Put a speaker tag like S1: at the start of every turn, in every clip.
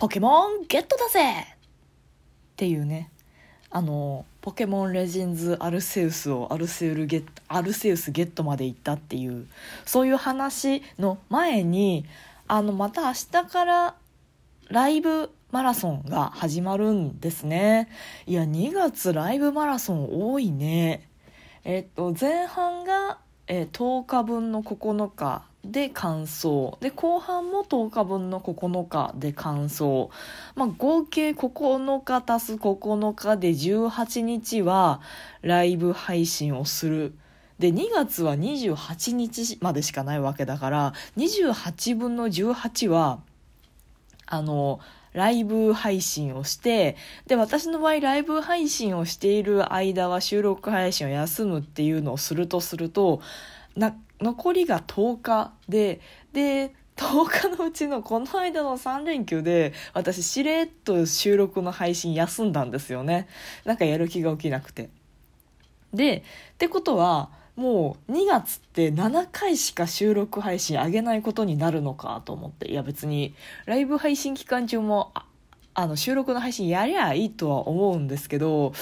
S1: ポケモンゲットだぜ！っていうね。あのポケモンレジンズアルセウスをアルセウルゲッアルセウスゲットまで行ったっていうそういう話の前にあのまた明日からライブマラソンが始まるんですね。いや2月ライブマラソン多いね。えっと前半が、えー、10日分の9日で完走。で後半も10日分の9日で完走、まあ、合計9日足す9日で18日はライブ配信をする。で2月は28日までしかないわけだから28分の18はあのライブ配信をしてで私の場合ライブ配信をしている間は収録配信を休むっていうのをするとするとな残りが10日でで10日のうちのこの間の3連休で私しれっと収録の配信休んだんですよね。なんかやる気が起きなくて。でってことはもう2月って7回しか収録配信上げないことになるのかと思って。いや別にライブ配信期間中もあの収録の配信やりゃいいとは思うんですけど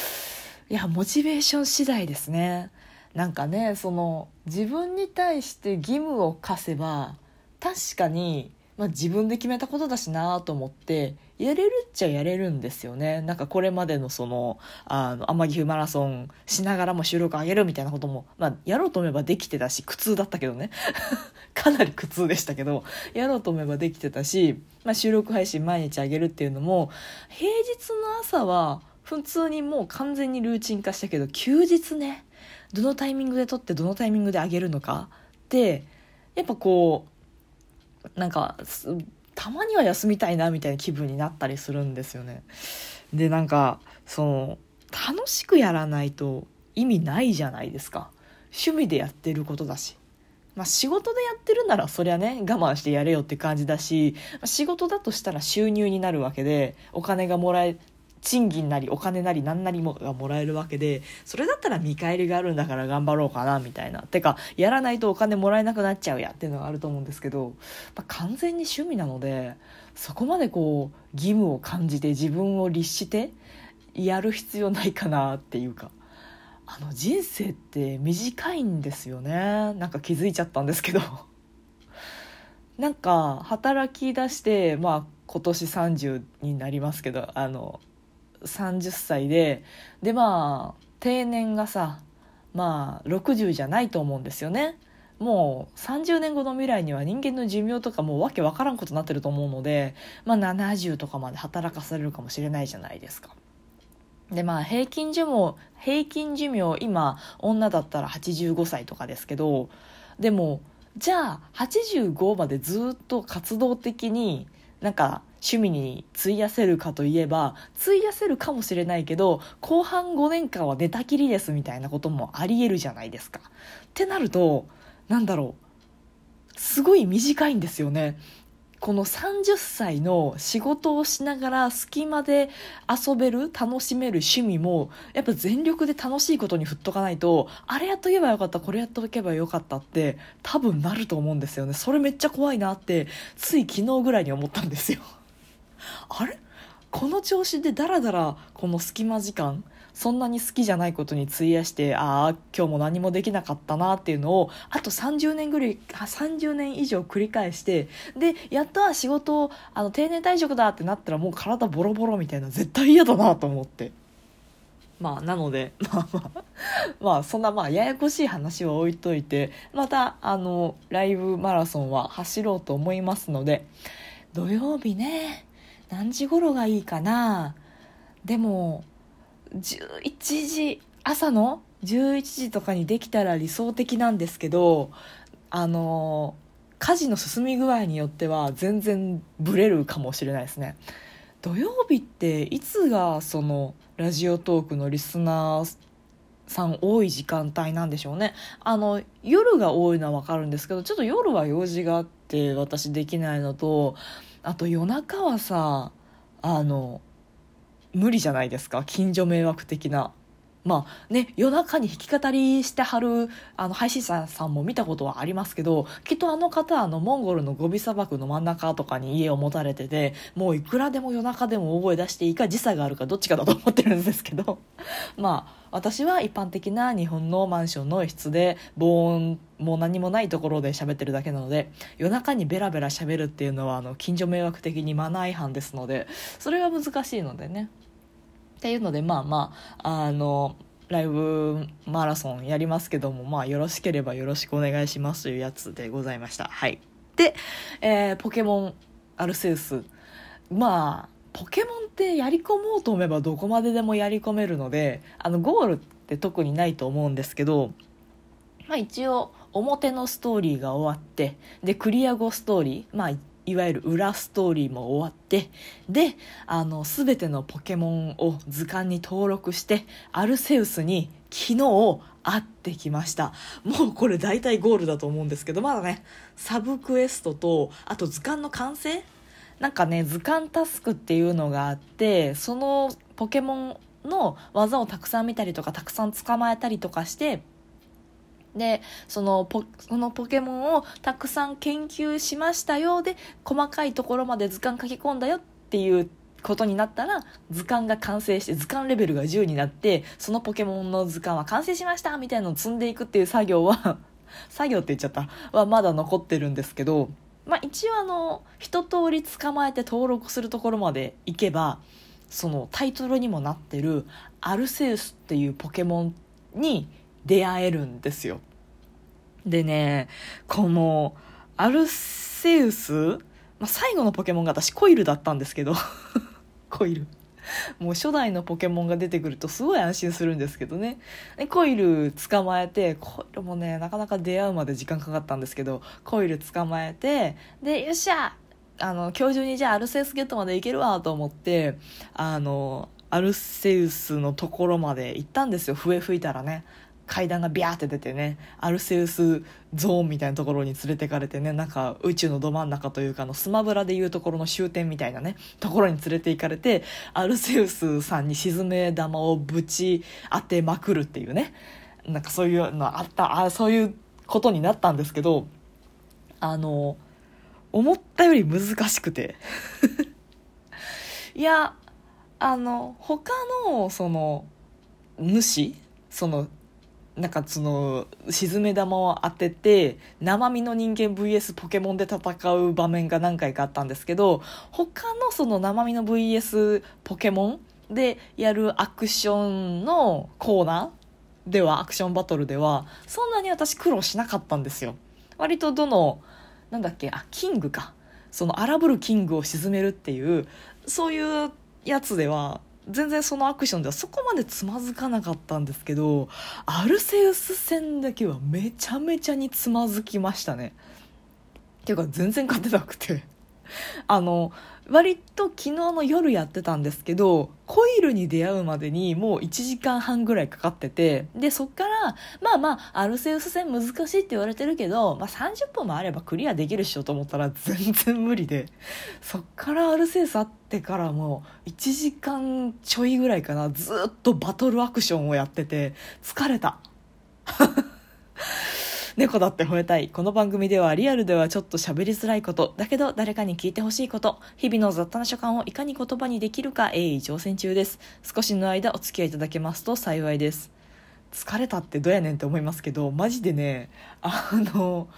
S1: いやモチベーション次第ですね。なんかねその自分に対して義務を課せば確かに、まあ、自分で決めたことだしなと思ってやれるっちゃやれるんですよね。なんかこれまでのそのあの天城マラソンしながらも収録上げるみたいなことも、まあ、やろうと思えばできてたし苦痛だったけどね。かなり苦痛でしたけどやろうと思えばできてたし、まあ、収録配信毎日上げるっていうのも平日の朝は普通にもう完全にルーチン化したけど休日ねどのタイミングで撮ってどのタイミングで上げるのかってやっぱこうなんかたまには休みたいなみたいな気分になったりするんですよね。でなんかその楽しくやらないと意味ないじゃないですか趣味でやってることだし。まあ、仕事でやってるならそりゃね我慢してやれよって感じだし、ま、仕事だとしたら収入になるわけでお金がもらえ賃金なりお金なり何なりもがもらえるわけでそれだったら見返りがあるんだから頑張ろうかなみたいな。てかやらないとお金もらえなくなっちゃうやっていうのがあると思うんですけど、まあ、完全に趣味なのでそこまでこう義務を感じて自分を律してやる必要ないかなっていうか。あの人生って短いんですよね。なんか気づいちゃったんですけど。なんか働き出してまあ今年30になりますけどあの30歳ででまあ定年がさまあ60じゃないと思うんですよねもう30年後の未来には人間の寿命とかもうわけわからんことになってると思うので、まあ、70とかまで働かされるかもしれないじゃないですか。でまあ平均寿命平均寿命今女だったら85歳とかですけどでもじゃあ85までずっと活動的になんか趣味に費やせるかといえば費やせるかもしれないけど後半5年間は寝たきりですみたいなこともありえるじゃないですか。ってなるとなんだろうすごい短いんですよね。この30歳の仕事をしながら隙間で遊べる楽しめる趣味もやっぱ全力で楽しいことに振っとかないとあれやっとけばよかったこれやっとけばよかったって多分なると思うんですよねそれめっちゃ怖いなってつい昨日ぐらいに思ったんですよあれ？この調子でダラダラこの隙間時間そんなに好きじゃないことに費やしてああ今日も何もできなかったなっていうのをあと30年ぐらい30年以上繰り返してでやっとは仕事をあの定年退職だってなったらもう体ボロボロみたいな絶対嫌だなと思って。まあ、なので、まあまあ、まあ、そんなまあ、ややこしい話は置いといて、また、あの、ライブマラソンは走ろうと思いますので、土曜日ね、何時頃がいいかな？でも、11時朝の？11時とかにできたら理想的なんですけどあの家事の進み具合によっては全然ブレるかもしれないですね。土曜日っていつがそのラジオトークのリスナーさん多い時間帯なんでしょうね。あの夜が多いのは分かるんですけどちょっと夜は用事があって私できないのとあと夜中はさあの無理じゃないですか？近所迷惑的な。まあね夜中に弾き語りしてはるあの配信者さんも見たことはありますけどきっとあの方あのモンゴルのゴビ砂漠の真ん中とかに家を持たれててもういくらでも夜中でも大声出していいか時差があるかどっちかだと思ってるんですけど まあ私は一般的な日本のマンションの一室で防音も何もないところで喋ってるだけなので夜中にベラベラ喋るっていうのはあの近所迷惑的にマナー違反ですのでそれは難しいのでね。っていうのでまあまああのライブマラソンやりますけどもまあよろしければよろしくお願いしますというやつでございました。はい。で、えー、ポケモンアルセウス。まあポケモンってやり込もうと思えばどこまででもやり込めるのであのゴールって特にないと思うんですけど、まあ、一応表のストーリーが終わってでクリア後ストーリー、まあ、いわゆる裏ストーリーも終わってであの全てのポケモンを図鑑に登録してアルセウスに昨日会ってきました。もうこれ大体ゴールだと思うんですけどまだねサブクエストとあと図鑑の完成？なんかね図鑑タスクっていうのがあってそのポケモンの技をたくさん見たりとかたくさん捕まえたりとかしてでそのポそのポケモンをたくさん研究しましたよで細かいところまで図鑑書き込んだよっていうことになったら図鑑が完成して図鑑レベルが10になってそのポケモンの図鑑は完成しましたみたいなのを積んでいくっていう作業は作業って言っちゃった。はまだ残ってるんですけどまあ、一応あの一通り捕まえて登録するところまで行けばそのタイトルにもなってるアルセウスっていうポケモンに出会えるんですよ。でねこのアルセウス、まあ、最後のポケモンが私コイルだったんですけど。コイル。もう初代のポケモンが出てくるとすごい安心するんですけどね。コイル捕まえてコイルもねなかなか出会うまで時間かかったんですけどコイル捕まえてでよっしゃあの今日中にじゃあアルセウスゲットまで行けるわと思ってあのアルセウスのところまで行ったんですよ。笛吹いたらね。階段がビャーって出てねアルセウスゾーンみたいなところに連れてかれてねなんか宇宙のど真ん中というかのスマブラでいうところの終点みたいなねところに連れて行かれてアルセウスさんに沈め玉をぶち当てまくるっていうねなんかそういうのあったあそういうことになったんですけどあの思ったより難しくて。いやあの他のその主そのなんかその沈め玉を当てて生身の人間 VS ポケモンで戦う場面が何回かあったんですけど他のその生身の VS ポケモンでやるアクションのコーナーではアクションバトルではそんなに私苦労しなかったんですよ。割とどのなんだっけあキングか。その荒ぶるキングを沈めるっていうそういうやつでは全然そのアクションではそこまでつまずかなかったんですけどアルセウス戦だけはめちゃめちゃにつまずきましたね。っていうか全然勝てなくて。あの割と昨日の夜やってたんですけどコイルに出会うまでにもう1時間半ぐらいかかっててでそっからまあまあアルセウス戦難しいって言われてるけど、まあ、30分もあればクリアできるっしょと思ったら全然無理でそっからアルセウス会ってからもう1時間ちょいぐらいかなずっとバトルアクションをやってて疲れた。猫だって吠えたい。この番組ではリアルではちょっと喋りづらいこと、だけど誰かに聞いてほしいこと、日々の雑多な所感をいかに言葉にできるか鋭意挑戦中です。少しの間お付き合いいただけますと幸いです。疲れたってどうやねんって思いますけど、マジでね、あの、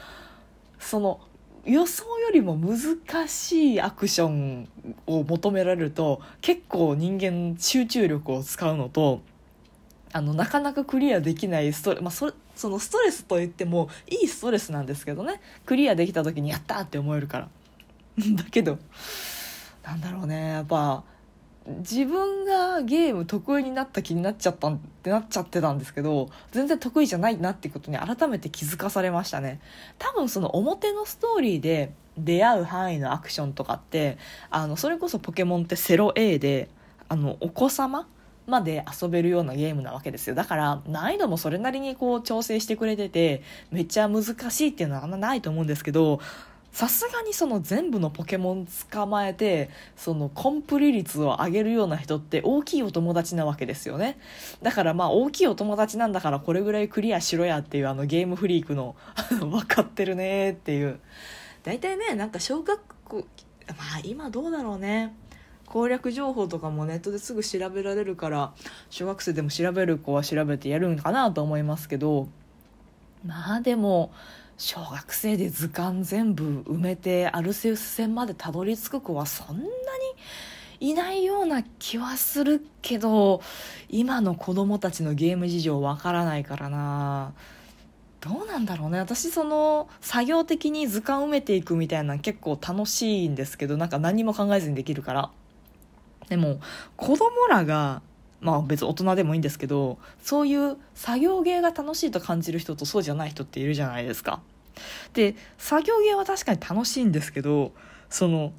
S1: その、予想よりも難しいアクションを求められると結構人間集中力を使うのとあのなかなかクリアできないストレ、まあ、そそのストレスといってもいいストレスなんですけどね。クリアできた時にやったって思えるから。だけどなんだろうね。やっぱ自分がゲーム得意になった気になっちゃったってなっちゃってたんですけど全然得意じゃないなってことに改めて気づかされましたね。多分その表のストーリーで出会う範囲のアクションとかってあのそれこそポケモンってセロ A であのお子様まで遊べるようなゲームなわけですよ。だから難易度もそれなりにこう調整してくれててめっちゃ難しいっていうのはあんまないと思うんですけどさすがにその全部のポケモン捕まえてそのコンプリ率を上げるような人って大きいお友達なわけですよね。だからまあ大きいお友達なんだからこれぐらいクリアしろやっていうあのゲームフリークの 分かってるねっていう。大体ねなんか小学校まあ今どうだろうね。攻略情報とかもネットですぐ調べられるから小学生でも調べる子は調べてやるんかなと思いますけどまあでも小学生で図鑑全部埋めてアルセウス戦までたどり着く子はそんなにいないような気はするけど今の子供たちのゲーム事情わからないからな。どうなんだろうね。私その作業的に図鑑埋めていくみたいな結構楽しいんですけどなんか何も考えずにできるから。でも子供らがまあ別に大人でもいいんですけどそういう作業芸が楽しいと感じる人とそうじゃない人っているじゃないですか。で作業芸は確かに楽しいんですけどその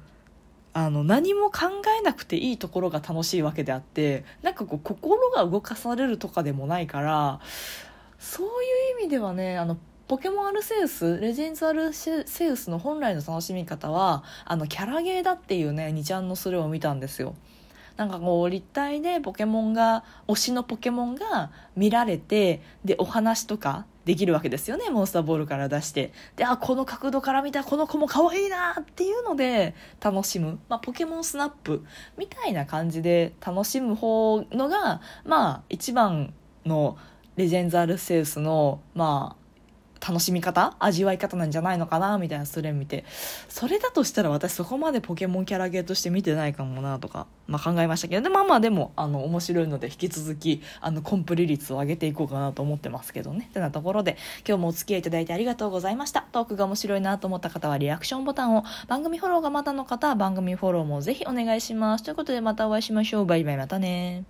S1: あの何も考えなくていいところが楽しいわけであってなんかこう心が動かされるとかでもないからそういう意味ではねあのポケモンアルセウスレジェンズアルセウスの本来の楽しみ方はあのキャラゲーだっていうね2ちゃんのそれを見たんですよ。なんかこう立体でポケモンが推しのポケモンが見られてでお話とかできるわけですよねモンスターボールから出して。であこの角度から見たこの子も可愛いなっていうので楽しむ、まあ、ポケモンスナップみたいな感じで楽しむ方のがまあ一番のレジェンズ・アルセウスのまあ楽しみ方？味わい方なんじゃないのかな？みたいなそれ見て。それだとしたら私そこまでポケモンキャラゲーとして見てないかもなとか、まあ、考えましたけど。でまあまあでもあの面白いので引き続きあのコンプリ率を上げていこうかなと思ってますけどね。てなところで今日もお付き合いいただいてありがとうございました。トークが面白いなと思った方はリアクションボタンを番組フォローがまだの方は番組フォローもぜひお願いします。ということでまたお会いしましょう。バイバイ。またね